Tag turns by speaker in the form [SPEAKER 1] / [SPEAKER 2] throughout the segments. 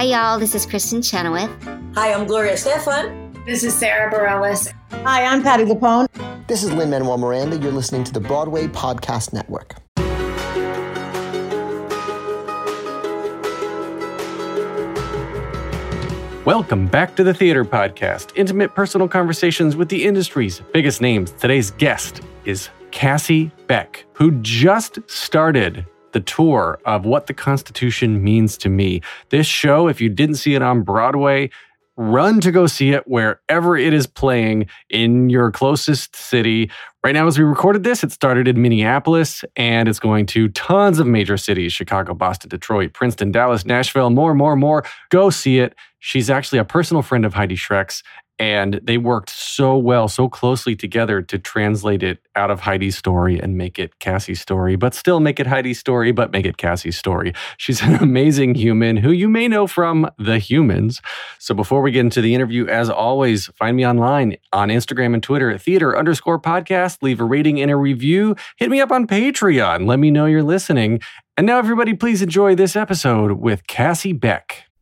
[SPEAKER 1] Hi, y'all. This is Kristin Chenoweth.
[SPEAKER 2] Hi, I'm Gloria Estefan.
[SPEAKER 3] This is Sara Bareilles.
[SPEAKER 4] Hi, I'm Patti LuPone.
[SPEAKER 5] This is Lin Manuel Miranda. You're listening to the Broadway Podcast Network.
[SPEAKER 6] Welcome back to the Theater Podcast, intimate personal conversations with the industry's biggest names. Today's guest is Cassie Beck, who just started the tour of What the Constitution Means to Me. This show, if you didn't see it on Broadway, run to go see it wherever it is playing in your closest city. Right now, as we recorded this, it started in Minneapolis and it's going to tons of major cities Chicago, Boston, Detroit, Princeton, Dallas, Nashville, more, more, more. Go see it. She's actually a personal friend of Heidi Schreck's and they worked so well, so closely together to translate it out of Heidi's story and make it Cassie's story, but still make it Heidi's story, but make it Cassie's story. She's an amazing human who you may know from The Humans. So before we get into the interview, as always, find me online on Instagram and Twitter at theater underscore podcast. Leave a rating and a review. Hit me up on Patreon. Let me know you're listening. And now, everybody, please enjoy this episode with Cassie Beck.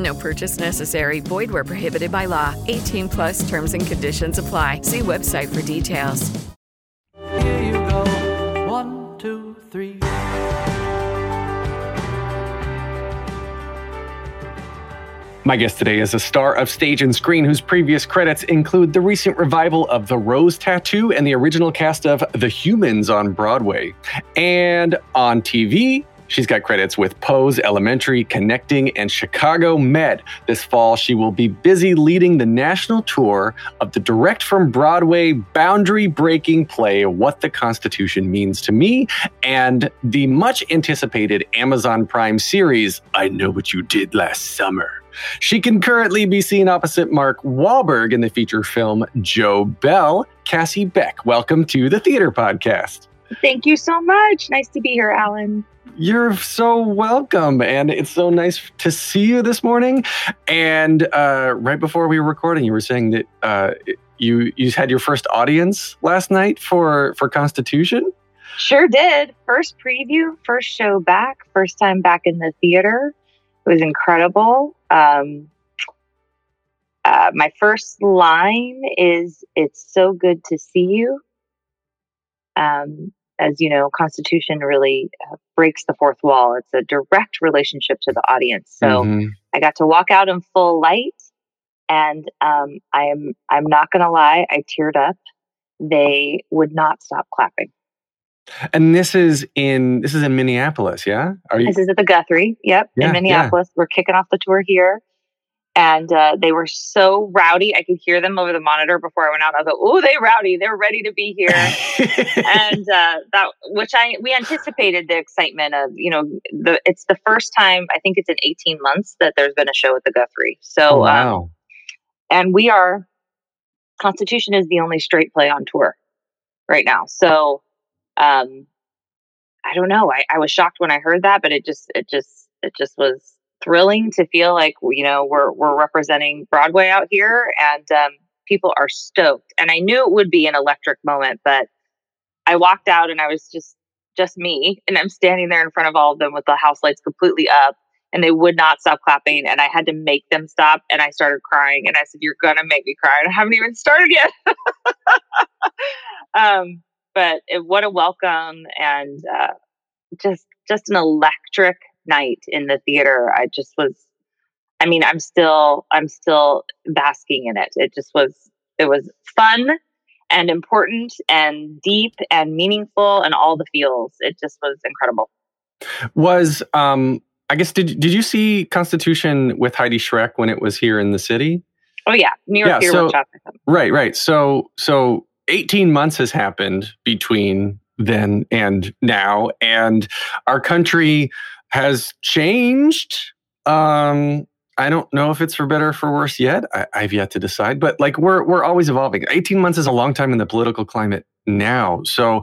[SPEAKER 7] No purchase necessary. Void where prohibited by law. 18 plus terms and conditions apply. See website for details.
[SPEAKER 8] Here you go. One, two, three.
[SPEAKER 6] My guest today is a star of stage and screen whose previous credits include the recent revival of The Rose Tattoo and the original cast of The Humans on Broadway. And on TV, She's got credits with Pose, Elementary, Connecting, and Chicago Med. This fall, she will be busy leading the national tour of the direct from Broadway boundary breaking play, What the Constitution Means to Me, and the much anticipated Amazon Prime series, I Know What You Did Last Summer. She can currently be seen opposite Mark Wahlberg in the feature film Joe Bell. Cassie Beck, welcome to the Theater Podcast.
[SPEAKER 9] Thank you so much. Nice to be here, Alan.
[SPEAKER 6] You're so welcome. And it's so nice to see you this morning. And uh, right before we were recording, you were saying that uh, you you had your first audience last night for for Constitution.
[SPEAKER 9] Sure did. First preview, first show back, first time back in the theater. It was incredible. Um, uh, my first line is, "It's so good to see you." Um, as you know, Constitution really uh, breaks the fourth wall. It's a direct relationship to the audience. So mm-hmm. I got to walk out in full light, and um, I'm I'm not going to lie, I teared up. They would not stop clapping.
[SPEAKER 6] And this is in this is in Minneapolis, yeah?
[SPEAKER 9] Are you? This is at the Guthrie. Yep, yeah, in Minneapolis. Yeah. We're kicking off the tour here and uh, they were so rowdy. I could hear them over the monitor before I went out. I was like, "Oh, they rowdy! They're ready to be here." and uh, that, which I we anticipated the excitement of, you know, the it's the first time I think it's in 18 months that there's been a show at the Guthrie. So,
[SPEAKER 6] oh, wow. Um,
[SPEAKER 9] and we are Constitution is the only straight play on tour right now. So, um, I don't know. I, I was shocked when I heard that, but it just it just it just was thrilling to feel like you know we're we're representing Broadway out here, and um, People are stoked. And I knew it would be an electric moment, but I walked out and I was just just me and I'm standing there in front of all of them with the house lights completely up and they would not stop clapping and I had to make them stop and I started crying and I said you're to make me cry and I haven't even started yet. um but it, what a welcome and uh, just just an electric night in the theater. I just was I mean, I'm still I'm still basking in it. It just was it was fun and important and deep and meaningful and all the feels. It just was incredible.
[SPEAKER 6] Was um I guess did did you see Constitution with Heidi Schreck when it was here in the city?
[SPEAKER 9] Oh yeah, New York
[SPEAKER 6] Yeah,
[SPEAKER 9] Theater
[SPEAKER 6] so-
[SPEAKER 9] Workshop.
[SPEAKER 6] Right, right. So so 18 months has happened between then and now and our country has changed um I don't know if it's for better or for worse yet. I, I've yet to decide, but like we're we're always evolving. 18 months is a long time in the political climate now. So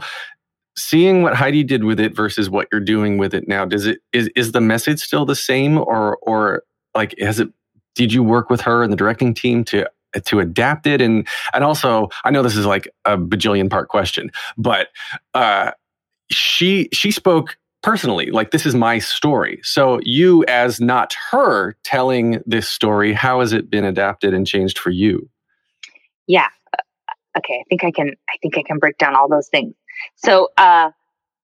[SPEAKER 6] seeing what Heidi did with it versus what you're doing with it now, does it is is the message still the same or or like has it did you work with her and the directing team to to adapt it and and also I know this is like a bajillion part question, but uh she she spoke personally like this is my story. So you as not her telling this story, how has it been adapted and changed for you?
[SPEAKER 9] Yeah. Okay, I think I can I think I can break down all those things. So, uh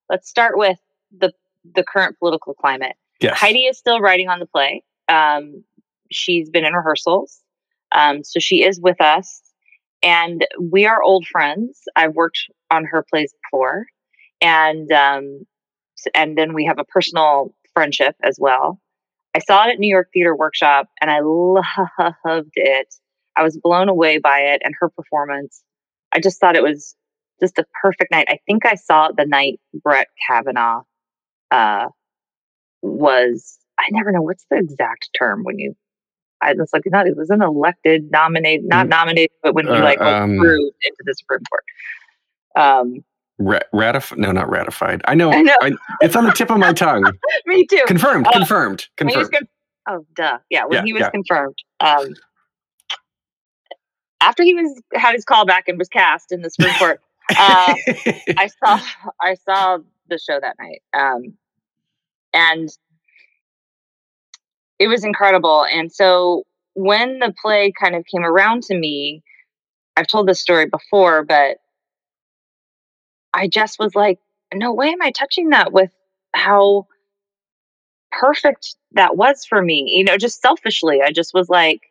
[SPEAKER 9] let's start with the the current political climate.
[SPEAKER 6] Yes.
[SPEAKER 9] Heidi is still writing on the play. Um, she's been in rehearsals. Um, so she is with us. And we are old friends. I've worked on her plays before. And um, and then we have a personal friendship as well. I saw it at New York Theater Workshop and I loved it. I was blown away by it and her performance. I just thought it was just a perfect night. I think I saw it the night Brett Kavanaugh uh, was I never know what's the exact term when you I was like not it was an elected nominated not
[SPEAKER 6] Mm.
[SPEAKER 9] nominated but when you
[SPEAKER 6] Uh,
[SPEAKER 9] like
[SPEAKER 6] um,
[SPEAKER 9] through into the Supreme Court. Um
[SPEAKER 6] Ra- ratif- no, not ratified. I know,
[SPEAKER 9] I know.
[SPEAKER 6] it's on the tip of my tongue.
[SPEAKER 9] me too.
[SPEAKER 6] Confirmed,
[SPEAKER 9] Uh,
[SPEAKER 6] confirmed, confirmed.
[SPEAKER 9] con- oh duh. Yeah, when
[SPEAKER 6] Yeah,
[SPEAKER 9] he was
[SPEAKER 6] yeah.
[SPEAKER 9] confirmed. Um after he was had his call back and was cast in the Supreme Court, uh, I saw I saw the show that night. Um, and it was incredible. And so when the play kind of came around to me, I've told this story before, but I just was like, no way am I touching that with how perfect that was for me. You know, just selfishly, I just was like,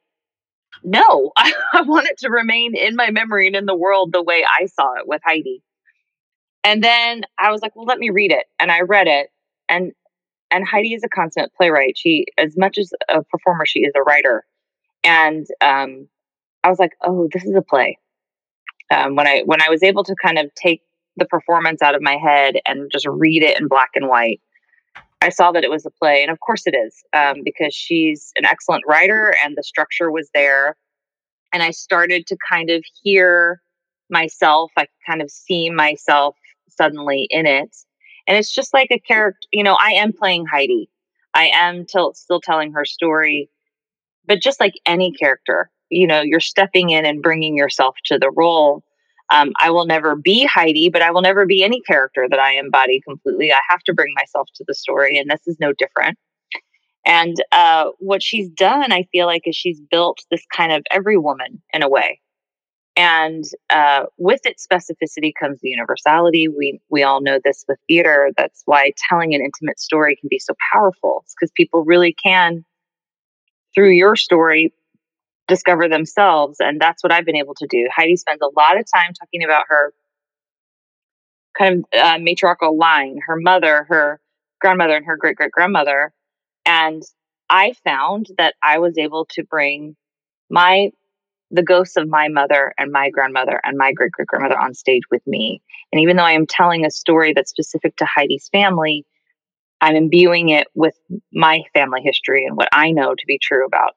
[SPEAKER 9] no, I, I want it to remain in my memory and in the world the way I saw it with Heidi. And then I was like, well, let me read it. And I read it. And and Heidi is a consummate playwright. She, as much as a performer, she is a writer. And um, I was like, oh, this is a play. Um, when I when I was able to kind of take the performance out of my head and just read it in black and white, I saw that it was a play, and of course it is, um, because she's an excellent writer, and the structure was there. And I started to kind of hear myself. I kind of see myself suddenly in it, and it's just like a character. You know, I am playing Heidi. I am till still telling her story, but just like any character, you know, you're stepping in and bringing yourself to the role. Um, I will never be Heidi, but I will never be any character that I embody completely. I have to bring myself to the story, and this is no different. And uh, what she's done, I feel like, is she's built this kind of every woman in a way. And uh, with its specificity comes the universality. We we all know this with theater. That's why telling an intimate story can be so powerful. Because people really can, through your story, discover themselves. And that's what I've been able to do. Heidi spends a lot of time talking about her kind of uh, matriarchal line, her mother, her grandmother, and her great great grandmother. And I found that I was able to bring my the ghosts of my mother and my grandmother and my great great grandmother on stage with me. And even though I am telling a story that's specific to Heidi's family, I'm imbuing it with my family history and what I know to be true about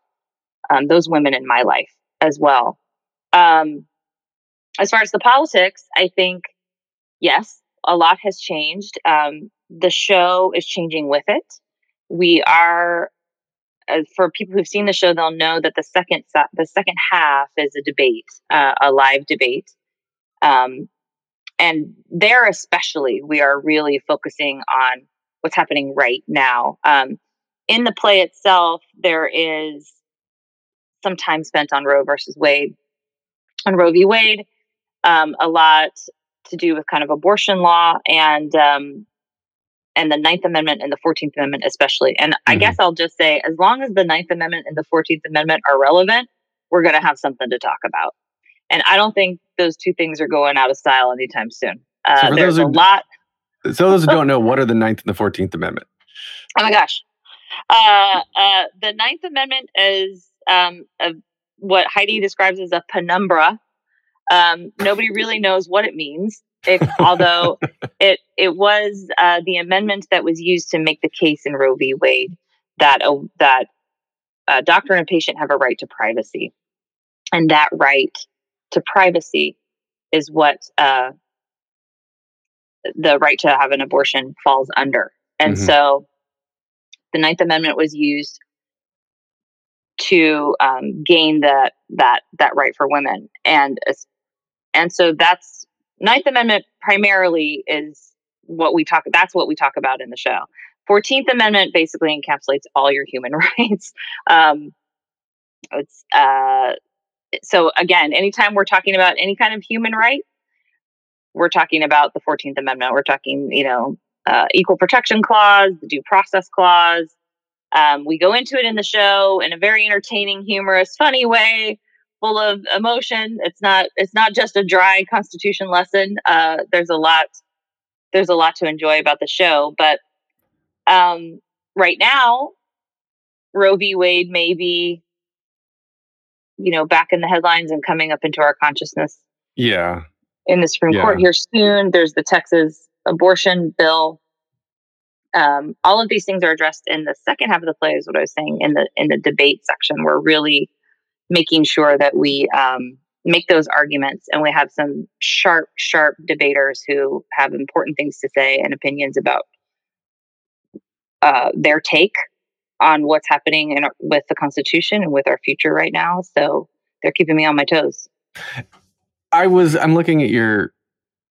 [SPEAKER 9] um, those women in my life as well. Um, as far as the politics, I think, yes, a lot has changed. Um, the show is changing with it. We are uh, for people who've seen the show, they'll know that the second the second half is a debate, uh, a live debate, um, and there especially we are really focusing on what's happening right now. Um, in the play itself, there is some time spent on Roe versus Wade, on Roe v. Wade, um, a lot to do with kind of abortion law and um, and the Ninth Amendment and the Fourteenth Amendment, especially. And mm-hmm. I guess I'll just say, as long as the Ninth Amendment and the Fourteenth Amendment are relevant, we're going to have something to talk about. And I don't think those two things are going out of style anytime soon. Uh, so there's a lot.
[SPEAKER 6] So those who don't know, what are the Ninth and the Fourteenth Amendment?
[SPEAKER 9] Oh my gosh. Uh, uh, the Ninth Amendment is um, a, what Heidi describes as a penumbra. Um, nobody really knows what it means. It, although it it was uh, the amendment that was used to make the case in Roe v. Wade that uh, that a doctor and a patient have a right to privacy, and that right to privacy is what uh, the right to have an abortion falls under. And mm-hmm. so the Ninth Amendment was used to um, gain that that that right for women, and and so that's Ninth Amendment primarily is what we talk. That's what we talk about in the show. Fourteenth Amendment basically encapsulates all your human rights. Um, it's uh, so again, anytime we're talking about any kind of human right, we're talking about the 14th Amendment. We're talking, you know, uh, Equal Protection Clause, the Due Process Clause. Um, we go into it in the show in a very entertaining, humorous, funny way, full of emotion. It's not. It's not just a dry Constitution lesson. Uh, there's a lot. There's a lot to enjoy about the show. But um, right now, Roe v. Wade may be you know, back in the headlines and coming up into our consciousness.
[SPEAKER 6] Yeah.
[SPEAKER 9] In the Supreme yeah. Court here soon. There's the Texas abortion bill. Um, all of these things are addressed in the second half of the play, is what I was saying in the in the debate section. We're really making sure that we um, make those arguments, and we have some sharp, sharp debaters who have important things to say and opinions about uh, their take on what's happening in, with the Constitution and with our future right now. So they're keeping me on my toes.
[SPEAKER 6] I was. I'm looking at your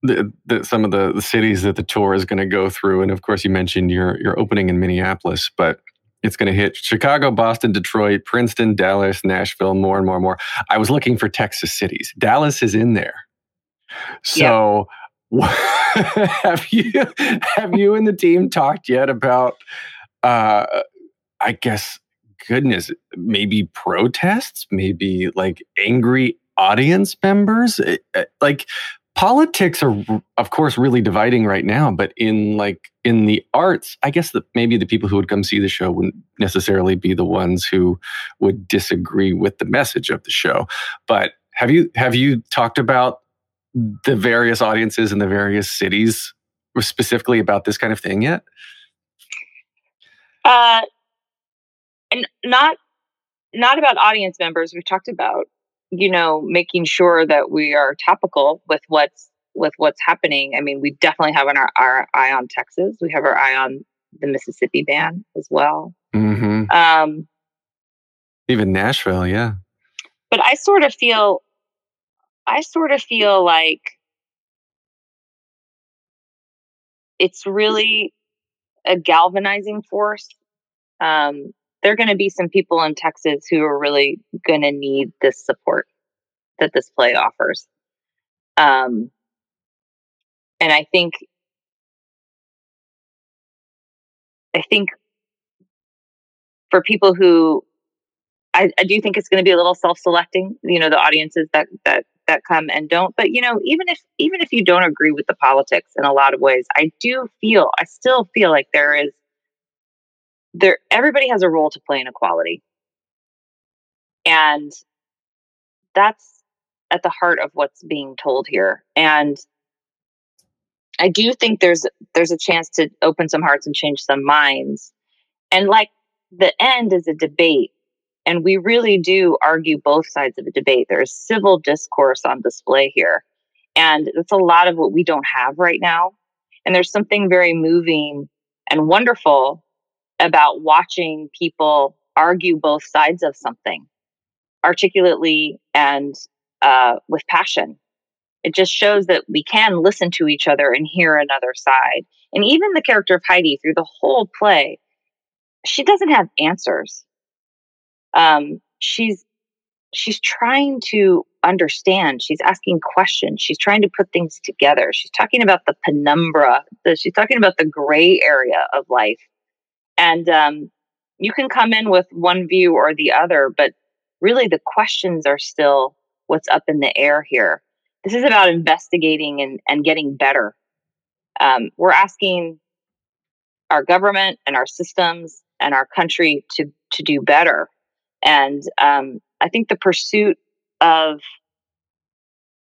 [SPEAKER 6] the, the, some of the, the cities that the tour is going to go through, and of course, you mentioned your your opening in Minneapolis, but it's going to hit Chicago, Boston, Detroit, Princeton, Dallas, Nashville, more and more and more. I was looking for Texas cities. Dallas is in there. So, yep. have you have you and the team talked yet about uh, I guess, goodness, maybe protests, maybe like angry audience members. Eh, eh, like politics are, of course, really dividing right now. But in like in the arts, I guess that maybe the people who would come see the show wouldn't necessarily be the ones who would disagree with the message of the show. But have you have you talked about the various audiences in the various cities specifically about this kind of thing yet?
[SPEAKER 9] Uh, and not not about audience members we've talked about you know making sure that we are topical with what's with what's happening. I mean we definitely have our, our eye on texas. We have our eye on the mississippi ban as well.
[SPEAKER 6] Mm-hmm.
[SPEAKER 9] um,
[SPEAKER 6] even nashville yeah.
[SPEAKER 9] But i sort of feel i sort of feel like it's really a galvanizing force um, there are going to be some people in Texas who are really going to need this support that this play offers. Um, and I think, I think for people who, I, I do think it's going to be a little self-selecting. You know, the audiences that that that come and don't. But you know, even if even if you don't agree with the politics in a lot of ways, I do feel, I still feel like there is there everybody has a role to play in equality. And that's at the heart of what's being told here. And i do think there's there's a chance to open some hearts and change some minds. And like the end is a debate. And we really do argue both sides of a debate. There's civil discourse on display here. And it's a lot of what we don't have right now. And there's something very moving and wonderful about watching people argue both sides of something articulately and uh, with passion. It just shows that we can listen to each other and hear another side. And even the character of Heidi through the whole play, she doesn't have answers. Um, she's she's trying to understand. She's asking questions. She's trying to put things together. She's talking about the penumbra. The, she's talking about the gray area of life. And um, you can come in with one view or the other, but really the questions are still what's up in the air here. This is about investigating and, and getting better. Um, we're asking our government and our systems and our country to to do better. And um, I think the pursuit of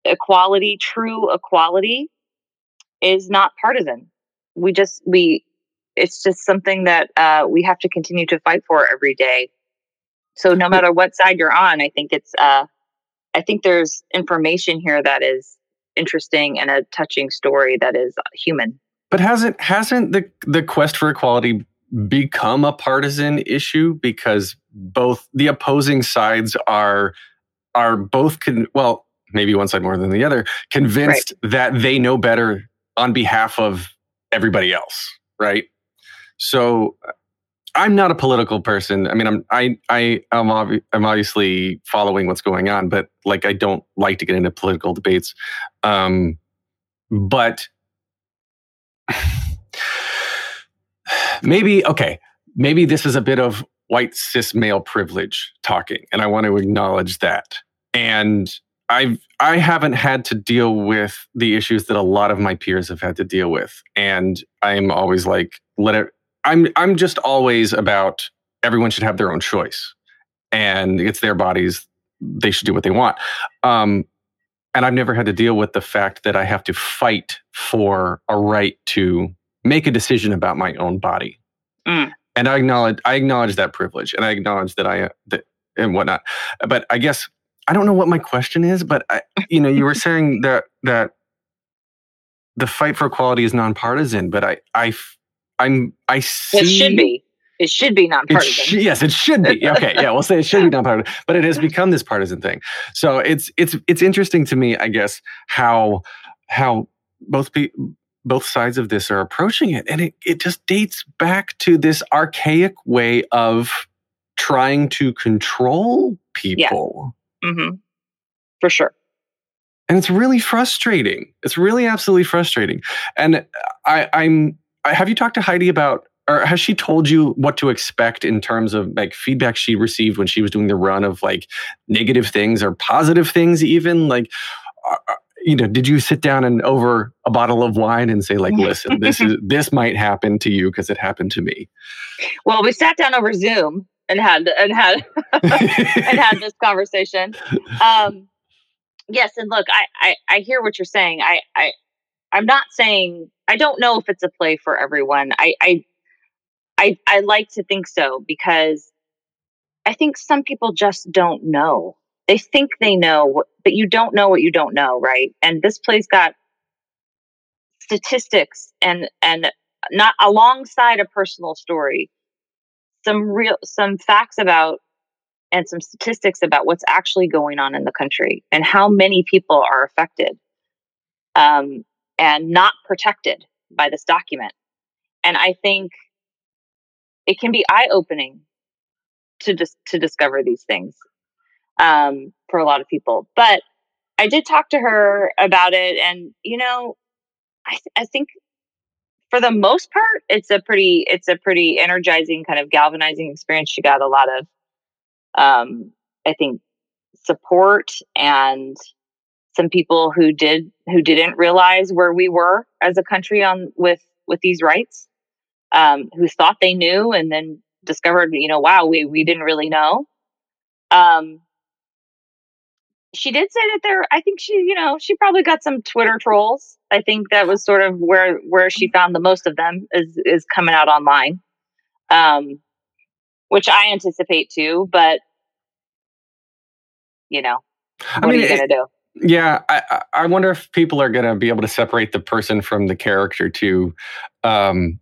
[SPEAKER 9] equality, true equality, is not partisan. We just we it's just something that uh, we have to continue to fight for every day. So no matter what side you're on, I think it's uh, I think there's information here that is interesting and a touching story that is human.
[SPEAKER 6] But hasn't hasn't the the quest for equality become a partisan issue because both the opposing sides are are both con- well maybe one side more than the other convinced right. that they know better on behalf of everybody else right so I'm not a political person. I mean, I'm I I am obvi- I'm obviously following what's going on, but like I don't like to get into political debates. Um, but maybe okay, maybe this is a bit of white cis male privilege talking, and I want to acknowledge that. And I've I haven't had to deal with the issues that a lot of my peers have had to deal with, and I'm always like, let it I'm I'm just always about everyone should have their own choice, and it's their bodies; they should do what they want. Um, and I've never had to deal with the fact that I have to fight for a right to make a decision about my own body. Mm. And I acknowledge I acknowledge that privilege, and I acknowledge that I that and whatnot. But I guess I don't know what my question is. But I, you know, you were saying that that the fight for equality is nonpartisan, but I I I'm I see.
[SPEAKER 9] It should be. It should be nonpartisan.
[SPEAKER 6] It sh- yes, it should be. Okay, yeah, we'll say it should be nonpartisan, but it has become this partisan thing. So it's it's it's interesting to me, I guess, how how both pe- both sides of this are approaching it, and it it just dates back to this archaic way of trying to control people.
[SPEAKER 9] Yes. Mm-hmm. For sure.
[SPEAKER 6] And it's really frustrating. It's really absolutely frustrating. And I, I'm have you talked to Heidi about or has she told you what to expect in terms of like feedback she received when she was doing the run of like negative things or positive things even? Like uh, uh you know did you sit down and over a bottle of wine and say like listen this is this might happen to you because it happened to me
[SPEAKER 9] well we sat down over zoom and had and had and had this conversation. Um yes and look I, I i hear what you're saying. I i i'm not saying I don't know if it's a play for everyone. I, I, I, I like to think so because I think some people just don't know. They think they know, but you don't know what you don't know, right? And this play's got statistics and and not alongside a personal story, some real some facts about and some statistics about what's actually going on in the country and how many people are affected. Um, and not protected by this document. And I think it can be eye opening to just to discover these things um, for a lot of people. But I did talk to her about it, and you know, I, th- I think for the most part, it's a pretty it's a pretty energizing kind of galvanizing experience. She got a lot of, um, I think, support and some people who did who didn't realize where we were as a country on with with these rights um, who thought they knew and then discovered you know wow we we didn't really know. Um, she did say that there i think she you know she probably got some twitter trolls. I think that was sort of where where she found the most of them is is coming out online um which i anticipate too but you know what I mean, are you gonna do
[SPEAKER 6] yeah, I, I wonder if people are going to be able to separate the person from the character too. Um,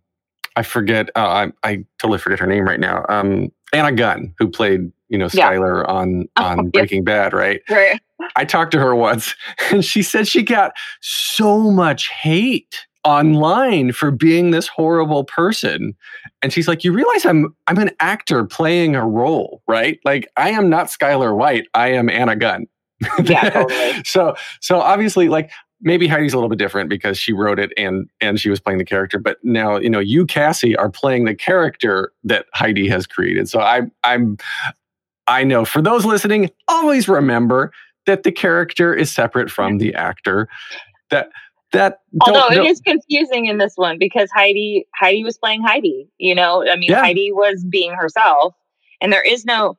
[SPEAKER 6] I forget. Uh, I I totally forget her name right now. Um, Anna Gunn, who played you know
[SPEAKER 9] Yeah.
[SPEAKER 6] Skyler on
[SPEAKER 9] Oh,
[SPEAKER 6] on
[SPEAKER 9] yeah.
[SPEAKER 6] Breaking Bad, right?
[SPEAKER 9] Right.
[SPEAKER 6] I talked to her once, and she said she got so much hate online for being this horrible person. And she's like, "You realize I'm I'm an actor playing a role, right? Like I am not Skyler White. I am Anna Gunn."
[SPEAKER 9] Yeah, totally.
[SPEAKER 6] so so obviously like maybe Heidi's a little bit different because she wrote it and and she was playing the character but now you know you Cassie are playing the character that Heidi has created so I I'm I know for those listening always remember that the character is separate from the mm-hmm. actor that that
[SPEAKER 9] Although it is confusing in this one because Heidi Heidi was playing Heidi. You know, I mean
[SPEAKER 6] Yeah.
[SPEAKER 9] Heidi was being herself, and there is no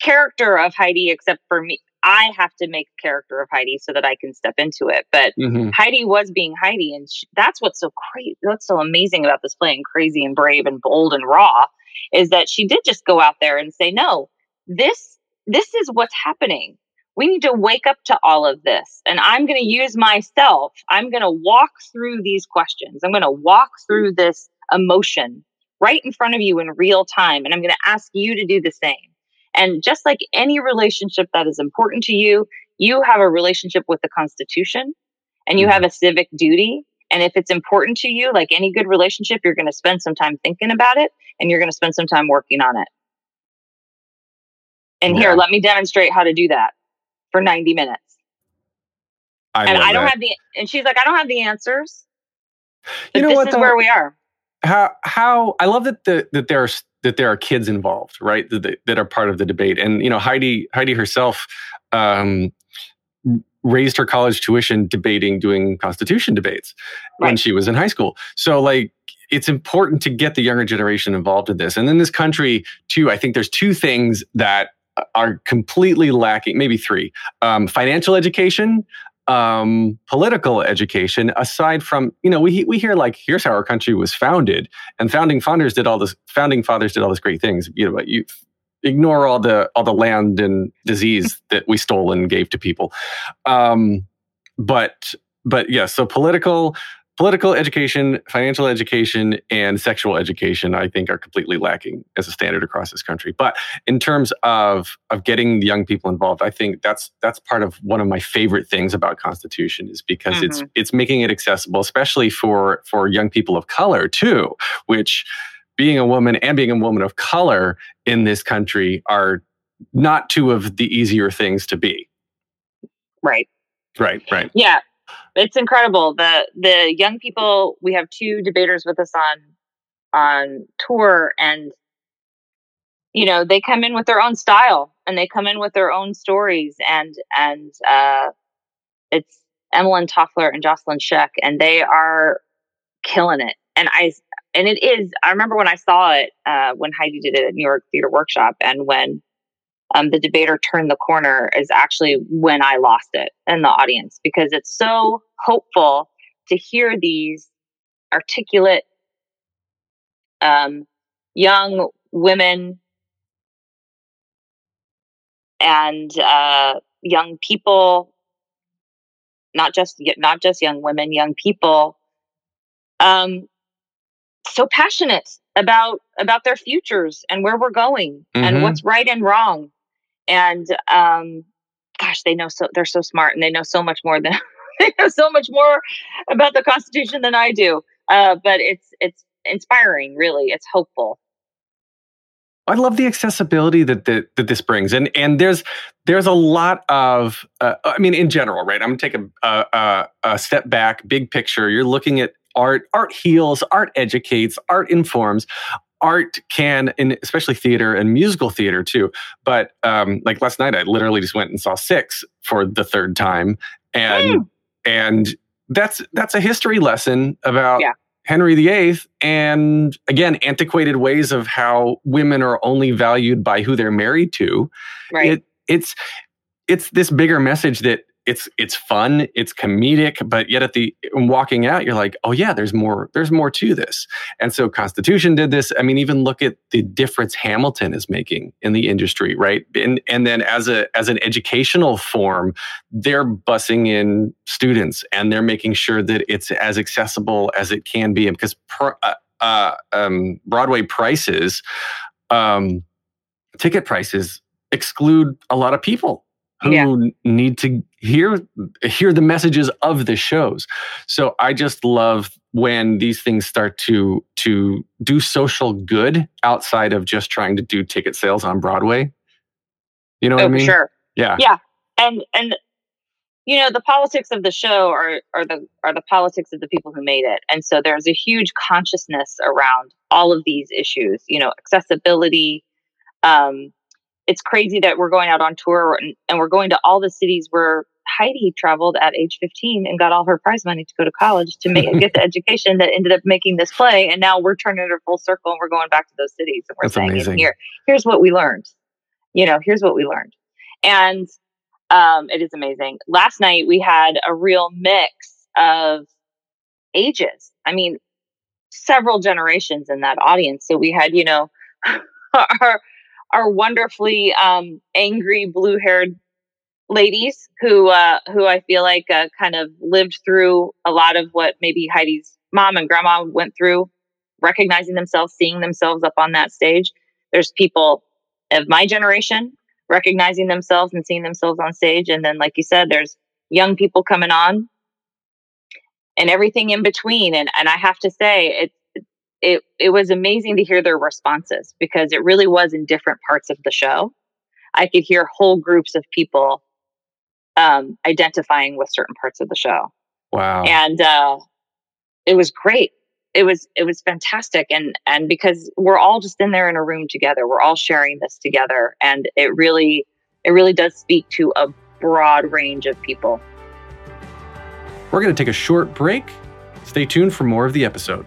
[SPEAKER 9] character of Heidi except for me. I have to make a character of Heidi so that I can step into it. But
[SPEAKER 6] Mhm.
[SPEAKER 9] Heidi was being Heidi, and sh that's what's so crazy. What's so amazing about this play and crazy and brave and bold and raw is that she did just go out there and say, "No, this this is what's happening. We need to wake up to all of this, and I'm going to use myself. I'm going to walk through these questions. I'm going to walk through this emotion right in front of you in real time, and I'm going to ask you to do the same." And just like any relationship that is important to you, you have a relationship with the Constitution and you mm-hmm. have a civic duty. And if it's important to you, like any good relationship, you're going to spend some time thinking about it and you're going to spend some time working on it. And here, let me demonstrate how to do that for 90 minutes.
[SPEAKER 6] I
[SPEAKER 9] and I don't
[SPEAKER 6] that.
[SPEAKER 9] have the, and she's like, I don't have the answers.
[SPEAKER 6] You know
[SPEAKER 9] this
[SPEAKER 6] what,
[SPEAKER 9] is
[SPEAKER 6] though?
[SPEAKER 9] where we are.
[SPEAKER 6] how how I love that the that there are that there are kids involved, right? That, that are part of the debate, and you know Heidi Heidi herself um, raised her college tuition debating doing Constitution debates when she was in high school. So like it's important to get the younger generation involved in this, and in this country too. I think there's two things that are completely lacking, maybe three: um, financial education um, political education aside from you know we we hear like here's how our country was founded. And founding founders did all this founding fathers did all this great things. You know but you ignore all the all the land and disease that we stole and gave to people. Um but but yeah so political political education financial education and sexual education i think are completely lacking as a standard across this country but in terms of of getting young people involved i think that's that's part of one of my favorite things about constitution is because it's
[SPEAKER 9] Mhm.
[SPEAKER 6] it's making it accessible especially for for young people of color too which being a woman and being a woman of color in this country are not two of the easier things to be
[SPEAKER 9] Right.
[SPEAKER 6] right right
[SPEAKER 9] Yeah, it's incredible. The the young people we have two debaters with us on on tour and you know, they come in with their own style and they come in with their own stories and and uh it's Emmeline Toffler and Jocelyn Sheck and they are killing it. And I and it is I remember when I saw it uh when Heidi did it at New York Theater Workshop and when um, the debater turned the corner is actually when I lost it in the audience because it's so hopeful to hear these articulate um, young women and uh, young people, not just not just young women, young people, um, so passionate about about their futures and where we're going and
[SPEAKER 6] Mhm.
[SPEAKER 9] what's right and wrong and um gosh they know so they're so smart and they know so much more than they know so much more about the constitution than i do uh but it's it's inspiring really it's hopeful
[SPEAKER 6] I love the accessibility that, that that this brings, and and there's there's a lot of uh, I mean in general, right? I'm gonna take a, a a a step back, big picture. You're looking at art. Art heals. Art educates. Art informs. Art can, in especially theater and musical theater too. But um, like last night, I literally just went and saw Six for the third time, and and that's that's a history lesson about
[SPEAKER 9] Yeah.
[SPEAKER 6] Henry VIII, and again, antiquated ways of how women are only valued by who they're married to.
[SPEAKER 9] right
[SPEAKER 6] It, it's it's this bigger message that it's it's fun, it's comedic, but yet at the walking out, you're like, oh yeah, there's more, there's more to this. And so Constitution did this. I mean, even look at the difference Hamilton is making in the industry, right? And and then as a as an educational form, they're bussing in students and they're making sure that it's as accessible as it can be. Because uh, uh, um, Broadway prices, um, ticket prices exclude a lot of people who
[SPEAKER 9] Yeah.
[SPEAKER 6] need to hear hear the messages of the shows. So I just love when these things start to to do social good outside of just trying to do ticket sales on Broadway. You know what
[SPEAKER 9] oh,
[SPEAKER 6] I mean?
[SPEAKER 9] sure.
[SPEAKER 6] Yeah.
[SPEAKER 9] Yeah. And and you know the politics of the show are are the are the politics of the people who made it, and so there's a huge consciousness around all of these issues. You know, accessibility. Um, it's crazy that we're going out on tour and, and we're going to all the cities where Heidi traveled at age 15 and got all her prize money to go to college to make get the education that ended up making this play. And now we're turning it full circle and we're going back to those cities and we're
[SPEAKER 6] That's
[SPEAKER 9] saying,
[SPEAKER 6] amazing.
[SPEAKER 9] here, here's what we learned. You know, here's what we learned. And um, it is amazing. Last night we had a real mix of ages. I mean, several generations in that audience. So we had, you know, our our wonderfully um, angry blue haired ladies who uh, who I feel like uh, kind of lived through a lot of what maybe Heidi's mom and grandma went through, recognizing themselves, seeing themselves up on that stage. There's people of my generation recognizing themselves and seeing themselves on stage, and then, like you said, there's young people coming on, and everything in between. And and I have to say, it it it was amazing to hear their responses because it really was in different parts of the show. I could hear whole groups of people um, identifying with certain parts of the show,
[SPEAKER 6] Wow.
[SPEAKER 9] and uh, it was great. It was it was fantastic, and and because we're all just in there in a room together, we're all sharing this together, and it really it really does speak to a broad range of people.
[SPEAKER 6] We're going to take a short break. Stay tuned for more of the episode.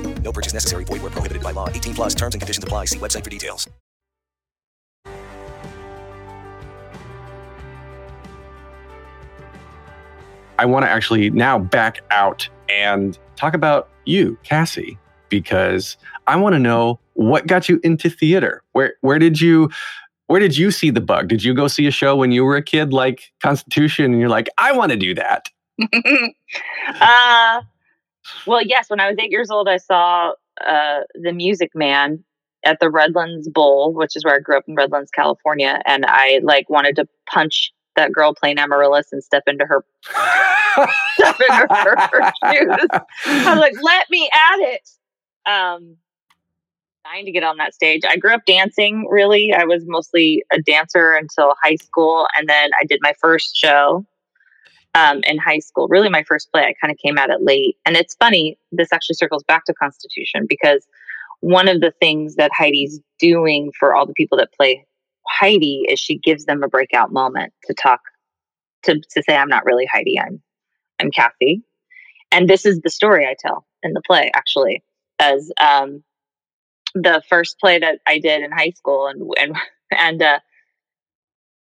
[SPEAKER 10] No purchase necessary. Void where prohibited by law. 18 plus terms and conditions apply. See website for details.
[SPEAKER 6] I want to actually now back out and talk about you, Cassie, because I want to know what got you into theater. Where where did you where did you see the bug? Did you go see a show when you were a kid like Constitution and you're like, I want to do that?
[SPEAKER 9] uh, well, yes. When I was eight years old, I saw uh, the Music Man at the Redlands Bowl, which is where I grew up in Redlands, California, and I like wanted to punch that girl playing Amaryllis and step into her step into her, her shoes. I was like, "Let me at it." Um, dying to get on that stage. I grew up dancing. Really, I was mostly a dancer until high school, and then I did my first show um, in high school. Really, my first play. I kind of came at it late, and it's funny. This actually circles back to Constitution because one of the things that Heidi's doing for all the people that play Heidi is she gives them a breakout moment to talk to to say, "I'm not really Heidi. I'm I'm Cassie," and this is the story I tell in the play. Actually, as um, the first play that I did in high school, and and and uh,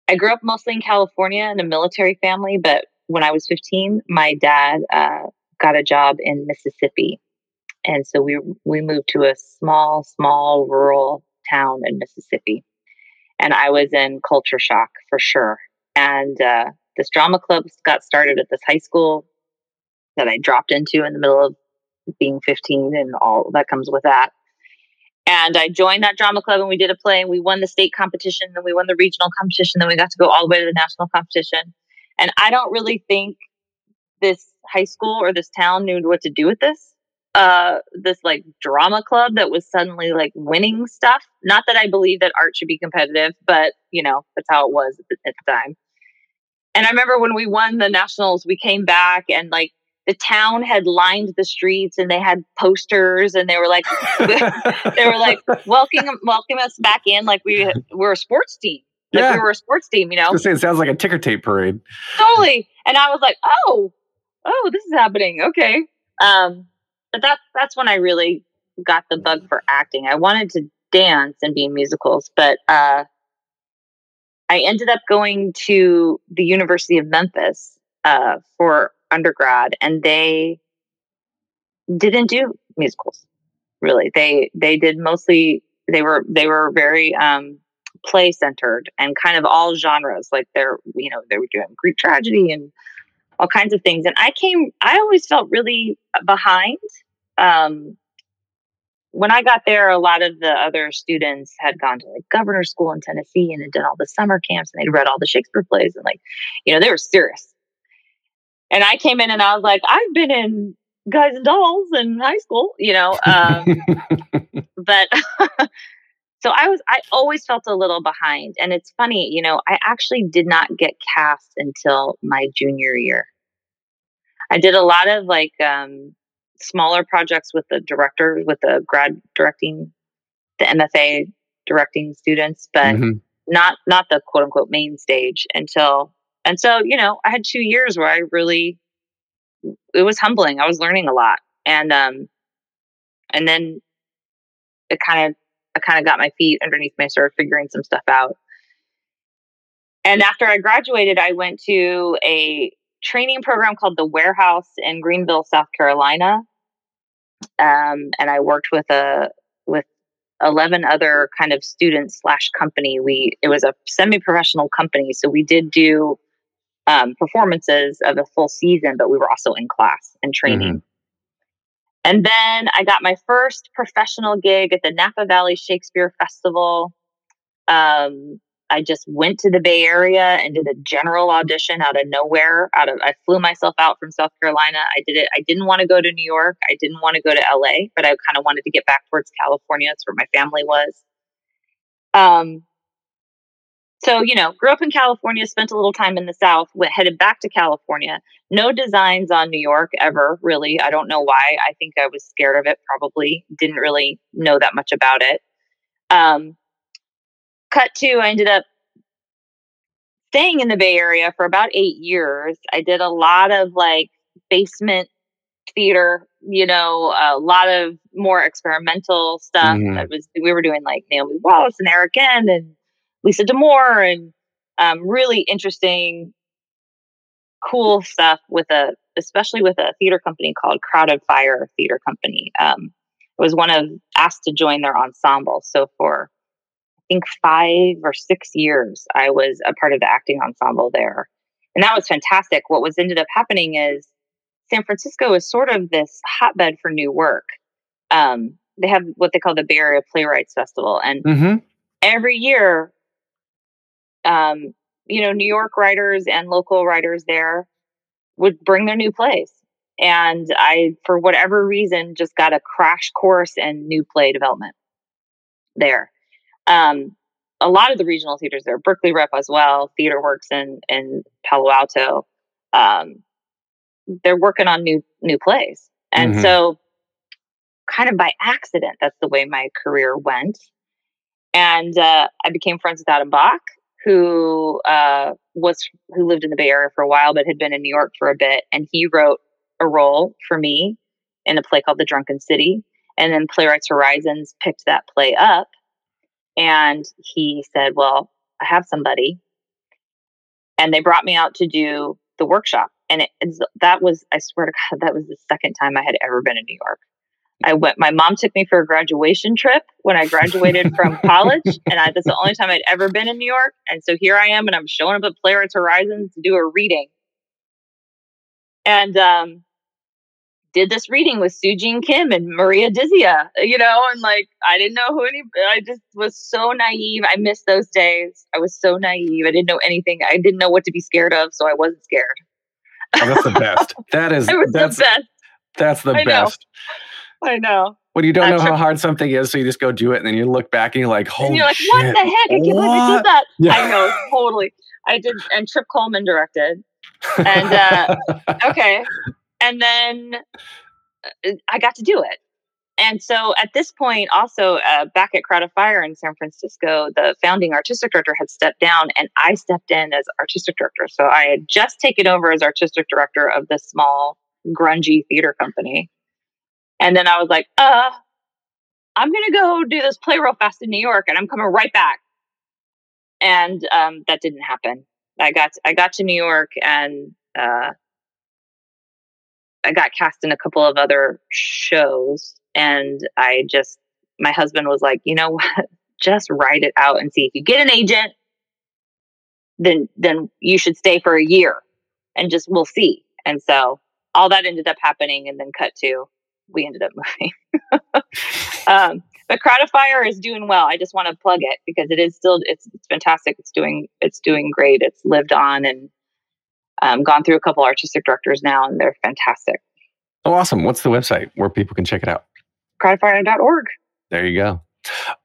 [SPEAKER 9] I grew up mostly in California in a military family, but when I was 15, my dad uh, got a job in Mississippi, and so we we moved to a small, small rural town in Mississippi, and I was in culture shock for sure. And uh, this drama club got started at this high school that I dropped into in the middle of being 15 and all that comes with that. And I joined that drama club and we did a play and we won the state competition, then we won the regional competition, then we got to go all the way to the national competition. And I don't really think this high school or this town knew what to do with this uh this like drama club that was suddenly like winning stuff. Not that I believe that art should be competitive, but you know, that's how it was at the, at the time. And I remember when we won the nationals, we came back and like the town had lined the streets and they had posters and they were like they were like welcoming welcome us back in like we were a sports team. Like
[SPEAKER 6] Yeah.
[SPEAKER 9] we were a sports team, you know?
[SPEAKER 6] say, it sounds like a ticker tape parade.
[SPEAKER 9] totally. And I was like, oh, oh, this is happening. Okay. Um, but that's that's when I really got the bug for acting. I wanted to dance and be in musicals, but uh, I ended up going to the University of Memphis uh, for undergrad, and they didn't do musicals. Really, they they did mostly. They were they were very um, play centered and kind of all genres. Like they're you know they were doing Greek tragedy and all kinds of things. And I came. I always felt really behind. Um, when I got there, a lot of the other students had gone to like governor school in Tennessee and had done all the summer camps and they'd read all the Shakespeare plays and like, you know, they were serious. And I came in and I was like, I've been in Guys and Dolls in high school, you know. Um, but so I was, I always felt a little behind. And it's funny, you know, I actually did not get cast until my junior year. I did a lot of like um, smaller projects with the director, with the grad directing, the MFA directing students, but
[SPEAKER 6] Mhm.
[SPEAKER 9] not not the quote unquote main stage until and so you know I had two years where I really it was humbling. I was learning a lot, and um, and then it kind of I kind of got my feet underneath me, started figuring some stuff out. And after I graduated, I went to a training program called the Warehouse in Greenville, South Carolina. Um, and I worked with a with eleven other kind of students slash company. We it was a semi professional company, so we did do um, performances of a full season, but we were also in class and training. And then I got my first professional gig at the Napa Valley Shakespeare Festival. Um, I just went to the Bay Area and did a general audition out of nowhere. Out of I flew myself out from South Carolina. I did it. I didn't want to go to New York. I didn't want to go to LA, but I kind of wanted to get back towards California. That's where my family was. Um, so you know, grew up in California, spent a little time in the South, went headed back to California. No designs on New York ever, really. I don't know why. I think I was scared of it. Probably didn't really know that much about it. Um, cut to, I ended up staying in the Bay Area for about eight years. I did a lot of like basement theater, you know, a lot of more experimental stuff. That was we were doing like Naomi Wallace and Eric Ehn and Lisa D'Amour and um, really interesting, cool stuff with a especially with a theater company called Crowded Fire Theater Company. Um, I was one of asked to join their ensemble. So for I think five or six years, I was a part of the acting ensemble there. And that was fantastic. What was ended up happening is San Francisco is sort of this hotbed for new work. Um, they have what they call the Bay Area Playwrights Festival. And
[SPEAKER 6] Mm-hmm.
[SPEAKER 9] every year, um, you know, New York writers and local writers there would bring their new plays. And I, for whatever reason, just got a crash course in new play development there. Um, a lot of the regional theaters there, Berkeley Rep as well, Theater Works in, in Palo Alto, um, they're working on new new plays. And
[SPEAKER 11] Mhm.
[SPEAKER 9] so kind of by accident, that's the way my career went. And uh, I became friends with Adam Bock, who uh, was who lived in the Bay Area for a while, but had been in New York for a bit. And he wrote a role for me in a play called The Drunken City. And then Playwrights Horizons picked that play up, and he said, "Well, I have somebody." And they brought me out to do the workshop, and it, that was, I swear to God, that was the second time I had ever been in New York. I went. My mom took me for a graduation trip when I graduated from college, and I, that's the only time I'd ever been in New York. And so here I am, and I'm showing up at Playwrights Horizons to do a reading, and um, did this reading with Sue Jean Kim and Maria Dizzia, you know, and like I didn't know who any. I just was so naive. I missed those days. I was so naive. I didn't know anything. I didn't know what to be scared of, so I wasn't scared.
[SPEAKER 6] Oh, that's the best. That is
[SPEAKER 9] was the
[SPEAKER 6] that's
[SPEAKER 9] best.
[SPEAKER 6] that's the
[SPEAKER 9] I know. I know.
[SPEAKER 6] When you don't know how hard something is, so you just go do it, and then you look back and you're like, "Holy
[SPEAKER 9] and you're like,
[SPEAKER 6] shit!
[SPEAKER 9] what the heck? I can't believe I did that.
[SPEAKER 6] Yeah.
[SPEAKER 9] I know, totally. I did, and Trip Cullman directed. And uh, okay. And then uh, I got to do it. And so at this point, also uh, back at Crowded Fire in San Francisco, the founding artistic director had stepped down, and I stepped in as artistic director. So I had just taken over as artistic director of this small, grungy theater company. And then I was like, uh, I'm going to go do this play real fast in New York, and I'm coming right back. And um, that didn't happen. I got I got to New York, and uh, I got cast in a couple of other shows, and I just my husband was like, you know what, just write it out and see if you get an agent, then then you should stay for a year, and just we'll see. And so all that ended up happening, and then cut to we ended up moving. um, but Crowded Fire is doing well. I just want to plug it because it is still it's, it's fantastic. It's doing it's doing great. It's lived on and um, gone through a couple artistic directors now, and they're fantastic.
[SPEAKER 6] Oh, awesome! What's the website where people can check it out?
[SPEAKER 9] Crowdfire.org.
[SPEAKER 6] There you go.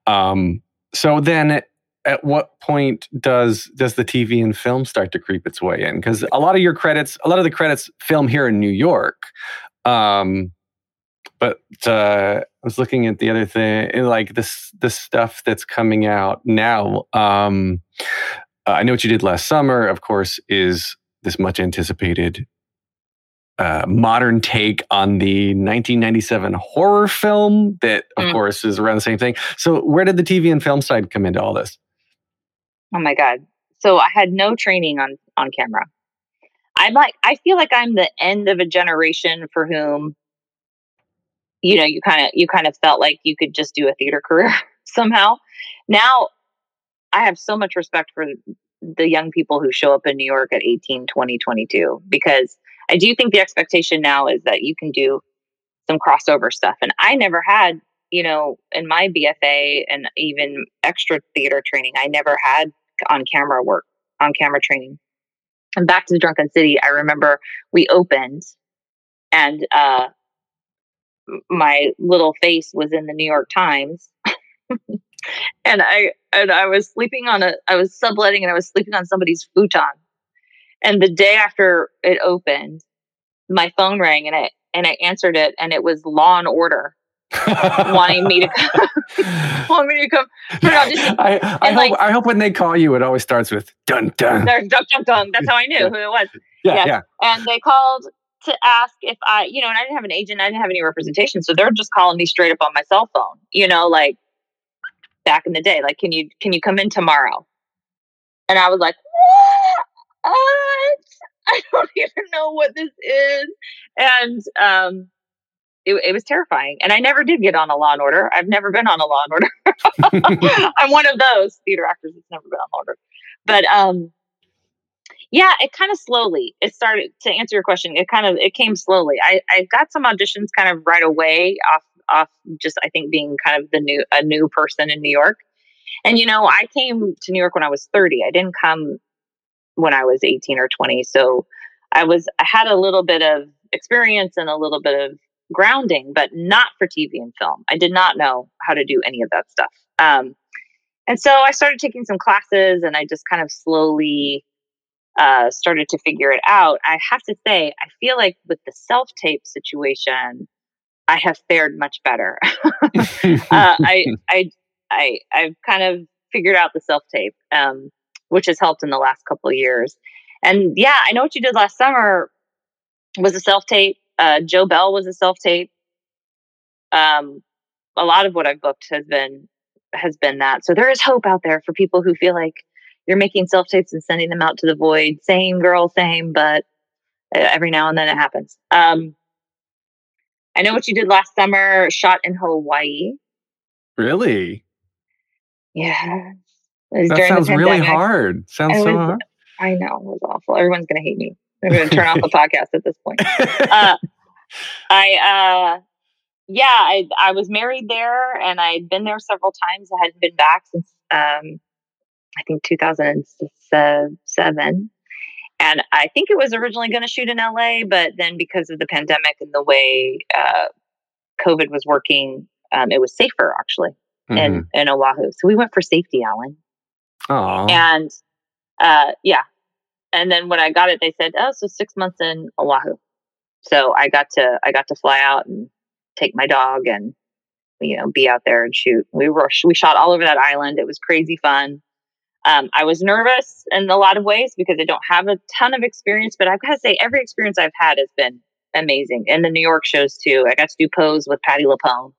[SPEAKER 6] Um, so then, at what point does does the TV and film start to creep its way in? Because a lot of your credits, a lot of the credits, film here in New York. Um, but uh, I was looking at the other thing, like this this stuff that's coming out now. Um, uh, I know what you did last summer. Of course, is this much anticipated uh, modern take on the 1997 horror film that, of
[SPEAKER 9] Mm.
[SPEAKER 6] course, is around the same thing. So, where did the TV and film side come into all this?
[SPEAKER 9] Oh my god! So I had no training on on camera. I'm like I feel like I'm the end of a generation for whom you know you kind of you kind of felt like you could just do a theater career somehow. Now I have so much respect for the young people who show up in New York at 18, 20, 22 because I do think the expectation now is that you can do some crossover stuff and I never had, you know, in my BFA and even extra theater training, I never had on camera work, on camera training. And back to the Drunken City, I remember we opened and uh my little face was in the New York Times. and I and I was sleeping on a I was subletting and I was sleeping on somebody's futon. And the day after it opened, my phone rang and I and I answered it and it was Law and Order wanting me to come, wanting me to come for an audition.
[SPEAKER 6] I, I hope
[SPEAKER 9] like-
[SPEAKER 6] I hope when they call you, it always starts with dun dun.
[SPEAKER 9] There's dun, dun, dun. That's how I knew who it was.
[SPEAKER 6] Yeah, yeah.
[SPEAKER 9] And they called to ask if I, you know, and I didn't have an agent, I didn't have any representation, so they're just calling me straight up on my cell phone. You know, like back in the day, like, can you can you come in tomorrow? And I was like, what? I don't even know what this is. And um, it, it was terrifying. And I never did get on a Law and Order. I've never been on a Law and Order. I'm one of those theater actors that's never been on Law and Order. But um, yeah, it kind of slowly. It started to answer your question. It kind of it came slowly. I I got some auditions kind of right away off off just I think being kind of the new a new person in New York. And you know, I came to New York when I was 30. I didn't come when I was 18 or 20. So I was I had a little bit of experience and a little bit of grounding, but not for TV and film. I did not know how to do any of that stuff. Um, and so I started taking some classes, and I just kind of slowly uh, started to figure it out. I have to say, I feel like with the self tape situation, I have fared much better. uh, I, I, I, I've kind of figured out the self tape, um, which has helped in the last couple of years. And yeah, I know what you did last summer was a self tape. Uh, Joe Bell was a self tape. Um, a lot of what I've booked has been has been that. So there is hope out there for people who feel like you're making self tapes and sending them out to the void. Same girl, same, but uh, every now and then it happens. Um, I know what you did last summer. Shot in Hawaii.
[SPEAKER 6] Really?
[SPEAKER 9] Yeah,
[SPEAKER 6] That sounds really hard. Sounds
[SPEAKER 9] It
[SPEAKER 6] so hard.
[SPEAKER 9] I know it was awful. Everyone's gonna hate me. I'm gonna turn off the podcast at this point. Uh, I uh, yeah, I I was married there, and I'd been there several times. I hadn't been back since um, I think 2007, and I think it was originally going to shoot in LA, but then because of the pandemic and the way uh, COVID was working, um, it was safer actually
[SPEAKER 6] Mm-hmm.
[SPEAKER 9] in, in Oahu. So we went for safety, Alan.
[SPEAKER 6] Oh,
[SPEAKER 9] And uh, yeah. And then when I got it, they said, oh, so six months in Oahu. So I got to, I got to fly out and take my dog and, you know, be out there and shoot. We were, we shot all over that island. It was crazy fun. Um, I was nervous in a lot of ways because I don't have a ton of experience, but I've got to say every experience I've had has been amazing. And the New York shows too. I got to do pose with Patti LuPone.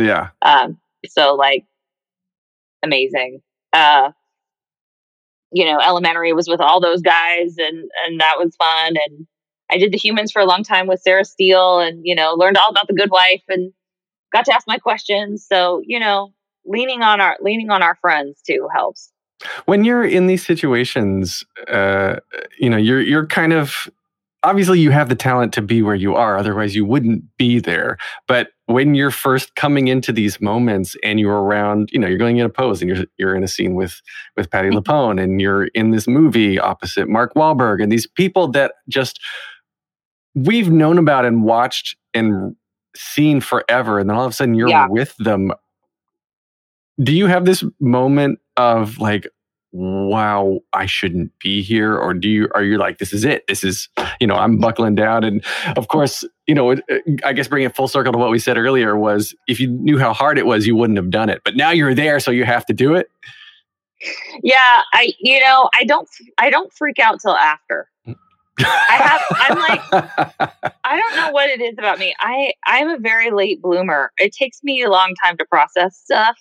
[SPEAKER 6] yeah.
[SPEAKER 9] Um, so like amazing. Uh, you know, elementary was with all those guys and, and that was fun. And I did the humans for a long time with Sarah Steele and, you know, learned all about the good wife and got to ask my questions. So, you know, leaning on our, leaning on our friends too helps.
[SPEAKER 6] When you're in these situations uh you know you're you're kind of obviously you have the talent to be where you are otherwise you wouldn't be there. But when you're first coming into these moments and you're around you know you're going in a pose and you're you're in a scene with with Patti LuPone and you're in this movie opposite Mark Wahlberg and these people that just we've known about and watched and seen forever and then all of a sudden you're
[SPEAKER 9] Yeah.
[SPEAKER 6] with them. Do you have this moment of like wow i shouldn't be here or do you are you like this is it this is you know i'm buckling down and of course you know it- it- i guess bringing it full circle to what we said earlier was if you knew how hard it was you wouldn't have done it but now you're there so you have to do it
[SPEAKER 9] Yeah. I, you know, I don't, I don't freak out till after. I have, I'm like, I don't know what it is about me. I I'm a very late bloomer. It takes me a long time to process stuff.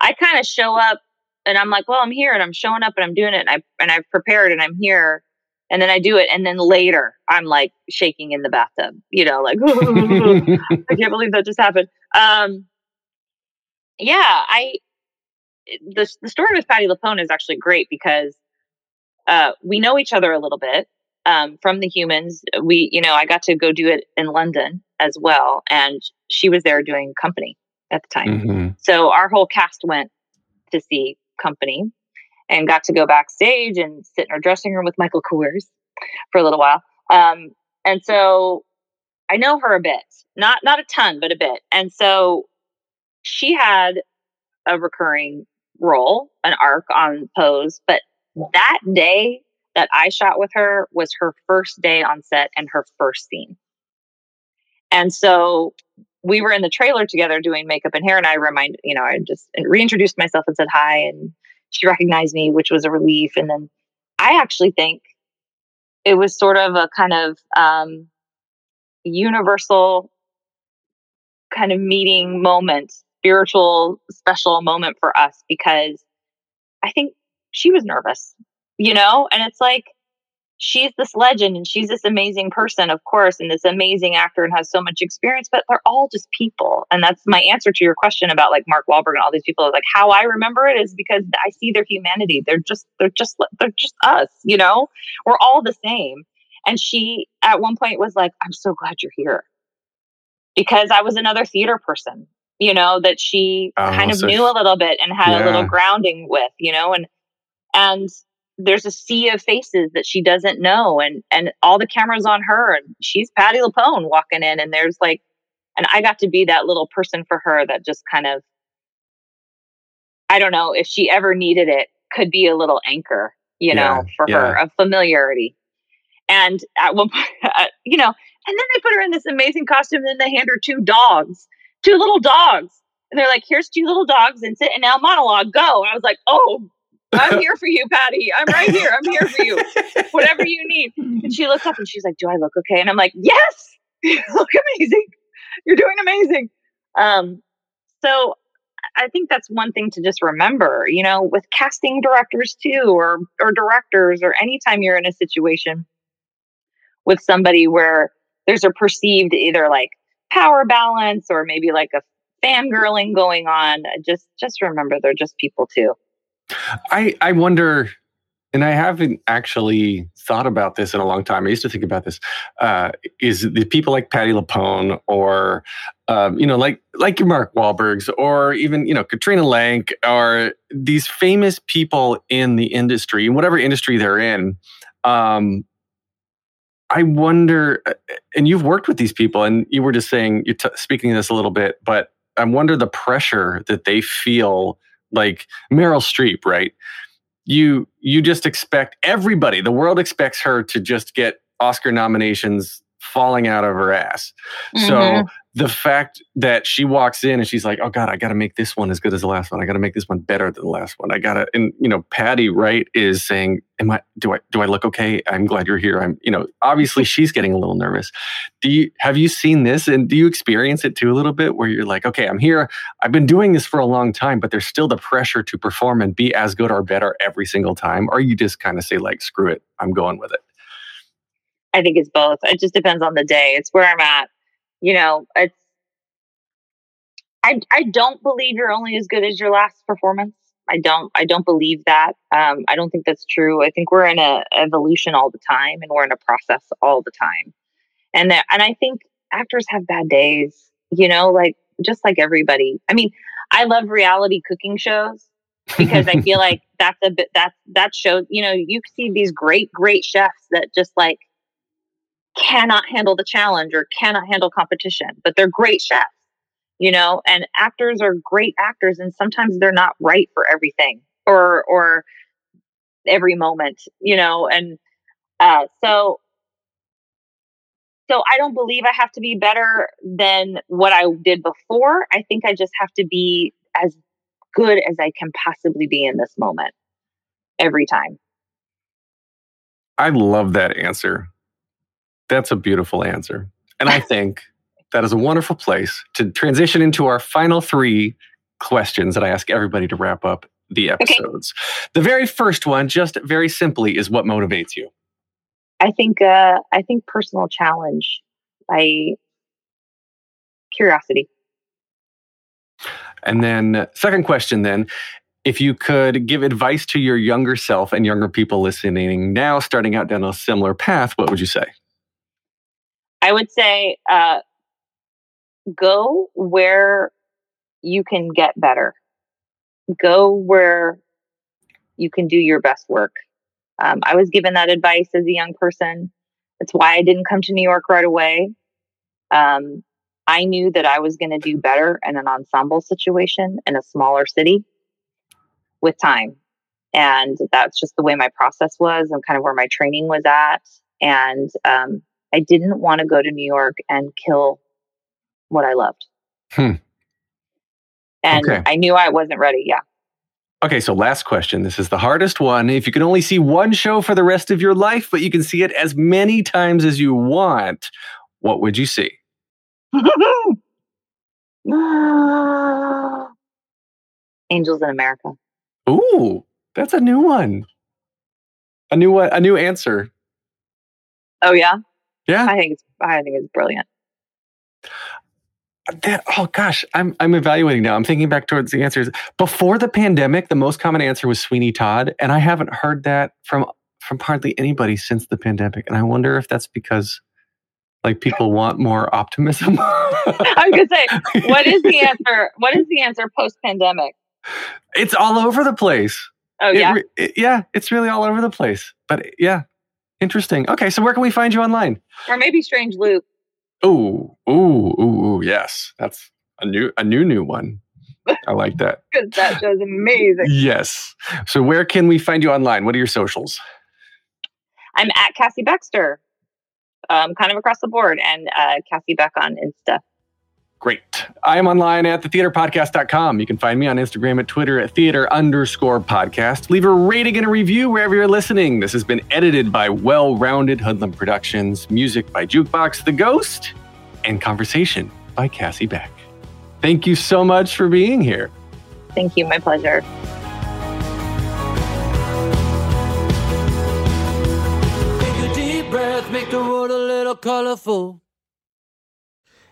[SPEAKER 9] I kind of show up and I'm like, well, I'm here and I'm showing up and I'm doing it and I and I've prepared and I'm here. And then I do it and then later I'm like shaking in the bathtub, you know, like I can't believe that just happened. Um yeah, I the the story with Patti LuPone is actually great because uh we know each other a little bit um, from the humans. We, you know, I got to go do it in London as well, and she was there doing company at the time.
[SPEAKER 6] Mhm.
[SPEAKER 9] So our whole cast went to see company and got to go backstage and sit in our dressing room with Michael Coors for a little while. Um, and so I know her a bit, not not a ton, but a bit. And so she had a recurring role, an arc on Pose, but that day that I shot with her was her first day on set and her first scene. And so we were in the trailer together doing makeup and hair, and I remind you know I just reintroduced myself and said hi, and she recognized me, which was a relief. And then I actually think it was sort of a kind of um, universal kind of meeting moment, spiritual, special moment for us because I think she was nervous, you know? And it's like, she's this legend and she's this amazing person, of course, and this amazing actor and has so much experience, but they're all just people. And that's my answer to your question about like Mark Wahlberg and all these people. Like how I remember it is because I see their humanity. They're just, they're just, they're just us, you know? We're all the same. And she at one point was like, I'm so glad you're here because I was another theater person, you know, that she
[SPEAKER 6] Oh,
[SPEAKER 9] kind of
[SPEAKER 6] so
[SPEAKER 9] knew a little bit and had a little grounding with, you know, and and there's a sea of faces that she doesn't know and and all the cameras on her and she's Patti LuPone walking in and there's like and I got to be that little person for her that just kind of I don't know if she ever needed it could be a little anchor, you know,
[SPEAKER 6] Yeah,
[SPEAKER 9] for her of familiarity. And at one point, uh, you know, and then they put her in this amazing costume. And then they hand her two dogs, two little dogs. And they're like, here's two little dogs and sit and now monologue, go. And I was like, oh, I'm here for you, Patty. I'm right here. I'm here for you. Whatever you need. And she looks up and she's like, do I look okay? And I'm like, yes, you look amazing. You're doing amazing. Um, so I think that's one thing to just remember, you know, with casting directors too, or or directors, or anytime you're in a situation with somebody where there's a perceived either like power balance or maybe like a fangirling going on, just just remember they're just people too.
[SPEAKER 6] I I wonder, and I haven't actually thought about this in a long time. I used to think about this. Uh, is the people like Patti LuPone or um, you know, like like Mark Wahlbergs or even you know Katrina Lenk or these famous people in the industry, in whatever industry they're in. Um, I wonder, uh, and you've worked with these people, and you were just saying you're t- speaking this a little bit, but I wonder the pressure that they feel. Like Meryl Streep, right? You you just expect everybody, the world expects her to just get Oscar nominations falling out of her ass. Mm-hmm. So the fact that she walks in and she's like, "Oh God, I got to make this one as good as the last one. I got to make this one better than the last one. I got to." And you know, Patty Wright is saying, "Am I? Do I? Do I look okay? I'm glad you're here. I'm. You know, obviously she's getting a little nervous. Do you have you seen this and do you experience it too a little bit where you're like, okay, I'm here. I've been doing this for a long time, but there's still the pressure to perform and be as good or better every single time, or you just kind of say like, screw it, I'm going with it.
[SPEAKER 9] I think it's both. It just depends on the day. It's where I'm at. You know, it's I I don't believe you're only as good as your last performance. I don't I don't believe that. Um, I don't think that's true. I think we're in a evolution all the time and we're in a process all the time. And that and I think actors have bad days, you know, like just like everybody. I mean, I love reality cooking shows because I feel like that's a bit that's that shows, you know, you see these great, great chefs that just like cannot handle the challenge or cannot handle competition, but they're great chefs, you know, and actors are great actors and sometimes they're not right for everything or or every moment, you know, and uh so so I don't believe I have to be better than what I did before. I think I just have to be as good as I can possibly be in this moment every time.
[SPEAKER 6] I love that answer. That's a beautiful answer. And I think that is a wonderful place to transition into our final three questions that I ask everybody to wrap up the episodes. Okay. The very first one, just very simply, is what motivates you?
[SPEAKER 9] I think uh, I think personal challenge by curiosity.
[SPEAKER 6] And then second question then, if you could give advice to your younger self and younger people listening now starting out down a similar path, what would you say?
[SPEAKER 9] I would say uh, go where you can get better. Go where you can do your best work. Um, I was given that advice as a young person. That's why I didn't come to New York right away. Um, I knew that I was going to do better in an ensemble situation in a smaller city with time. And that's just the way my process was and kind of where my training was at. And um, I didn't want to go to New York and kill what I loved.
[SPEAKER 6] Hmm.
[SPEAKER 9] And okay. I knew I wasn't ready. Yeah.
[SPEAKER 6] Okay, so last question. This is the hardest one. If you can only see one show for the rest of your life, but you can see it as many times as you want, what would you see?
[SPEAKER 9] Angels in America.
[SPEAKER 6] Ooh, that's a new one. A new one, a new answer.
[SPEAKER 9] Oh yeah.
[SPEAKER 6] Yeah,
[SPEAKER 9] I think it's I think it's brilliant.
[SPEAKER 6] Uh, that, oh gosh, I'm I'm evaluating now. I'm thinking back towards the answers before the pandemic. The most common answer was Sweeney Todd, and I haven't heard that from from hardly anybody since the pandemic. And I wonder if that's because like people want more optimism.
[SPEAKER 9] I was gonna say, what is the answer? What is the answer post pandemic?
[SPEAKER 6] It's all over the place.
[SPEAKER 9] Oh yeah,
[SPEAKER 6] it, it, yeah, it's really all over the place. But yeah, Interesting. Okay, so where can we find you online?
[SPEAKER 9] Or maybe Strange Loop.
[SPEAKER 6] Oh, ooh, ooh, ooh, yes. That's a new a new new one. I like that.
[SPEAKER 9] Because that show's amazing.
[SPEAKER 6] Yes. So where can we find you online? What are your socials?
[SPEAKER 9] I'm at Cassie Baxter, um, kind of across the board, and uh, Cassie Beck on Insta.
[SPEAKER 6] Great. I am online at thetheaterpodcast.com. You can find me on Instagram at Twitter at theater underscore podcast. Leave a rating and a review wherever you're listening. This has been edited by well rounded Hoodlum Productions, music by Jukebox The Ghost, and conversation by Cassie Beck. Thank you so much for being here.
[SPEAKER 9] Thank you. My pleasure.
[SPEAKER 8] Take a deep breath, make the world a little colorful.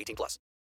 [SPEAKER 10] 18 plus.